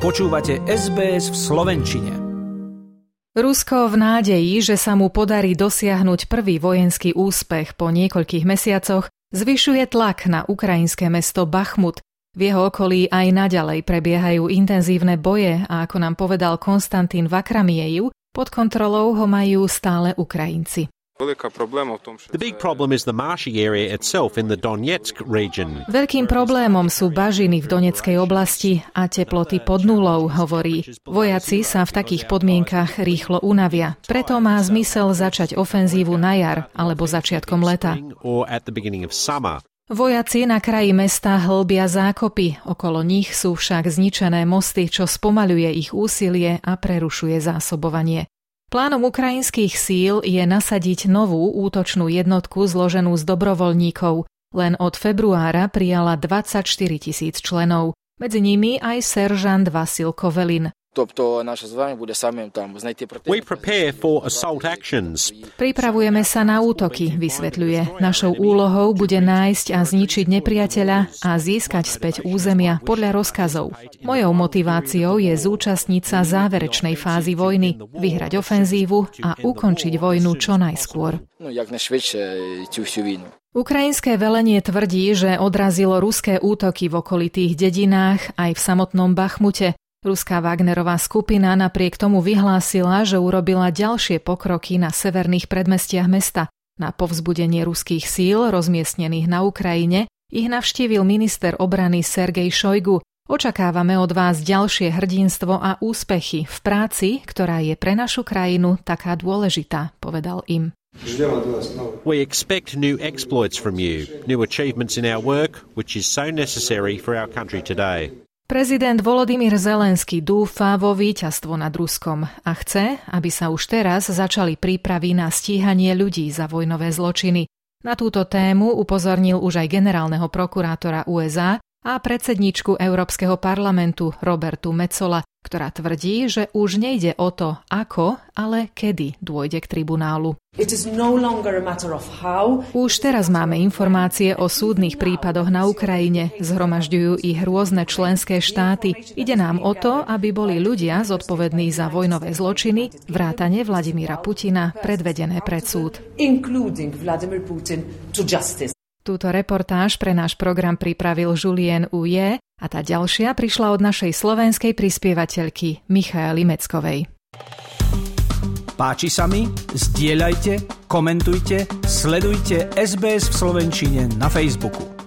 Počúvate SBS v Slovenčine. Rusko v nádeji, že sa mu podarí dosiahnuť prvý vojenský úspech po niekoľkých mesiacoch, zvyšuje tlak na ukrajinské mesto Bachmut. V jeho okolí aj naďalej prebiehajú intenzívne boje a ako nám povedal Konstantín Vakramieju, pod kontrolou ho majú stále Ukrajinci. The big problem is the marshy area itself in the Donetsk region. Veľkým problémom sú bažiny v Doneckej oblasti a teploty pod nulou, hovorí. Vojaci sa v takých podmienkach rýchlo unavia. Preto má zmysel začať ofenzívu na jar alebo začiatkom leta. Vojaci na kraji mesta hlbia zákopy, okolo nich sú však zničené mosty, čo spomaľuje ich úsilie a prerušuje zásobovanie. Plánom ukrajinských síl je nasadiť novú útočnú jednotku zloženú z dobrovoľníkov. Len od februára prijala 24 tisíc členov, medzi nimi aj seržant Vasil Kovelin. Pripravujeme sa na útoky, vysvetľuje. Našou úlohou bude nájsť a zničiť nepriateľa a získať späť územia podľa rozkazov. Mojou motiváciou je zúčastniť sa záverečnej fázy vojny, vyhrať ofenzívu a ukončiť vojnu čo najskôr. Ukrajinské velenie tvrdí, že odrazilo ruské útoky v okolitých dedinách aj v samotnom Bachmute, Ruská Wagnerová skupina napriek tomu vyhlásila, že urobila ďalšie pokroky na severných predmestiach mesta. Na povzbudenie ruských síl rozmiestnených na Ukrajine ich navštívil minister obrany Sergej Šojgu. Očakávame od vás ďalšie hrdinstvo a úspechy v práci, ktorá je pre našu krajinu taká dôležitá, povedal im. We expect new exploits from you, new achievements in our work, which is so necessary for our country today. Prezident Volodymyr Zelenský dúfa vo víťazstvo nad Ruskom a chce, aby sa už teraz začali prípravy na stíhanie ľudí za vojnové zločiny. Na túto tému upozornil už aj generálneho prokurátora USA a predsedničku Európskeho parlamentu Robertu Mecola, ktorá tvrdí, že už nejde o to, ako, ale kedy dôjde k tribunálu. No už teraz máme informácie o súdnych prípadoch na Ukrajine, zhromažďujú ich rôzne členské štáty. Ide nám o to, aby boli ľudia zodpovední za vojnové zločiny, vrátane Vladimíra Putina, predvedené pred súd. Túto reportáž pre náš program pripravil Julien Uje a tá ďalšia prišla od našej slovenskej prispievateľky Michaely Meckovej. Páči sa mi? Zdieľajte, komentujte, sledujte SBS v Slovenčine na Facebooku.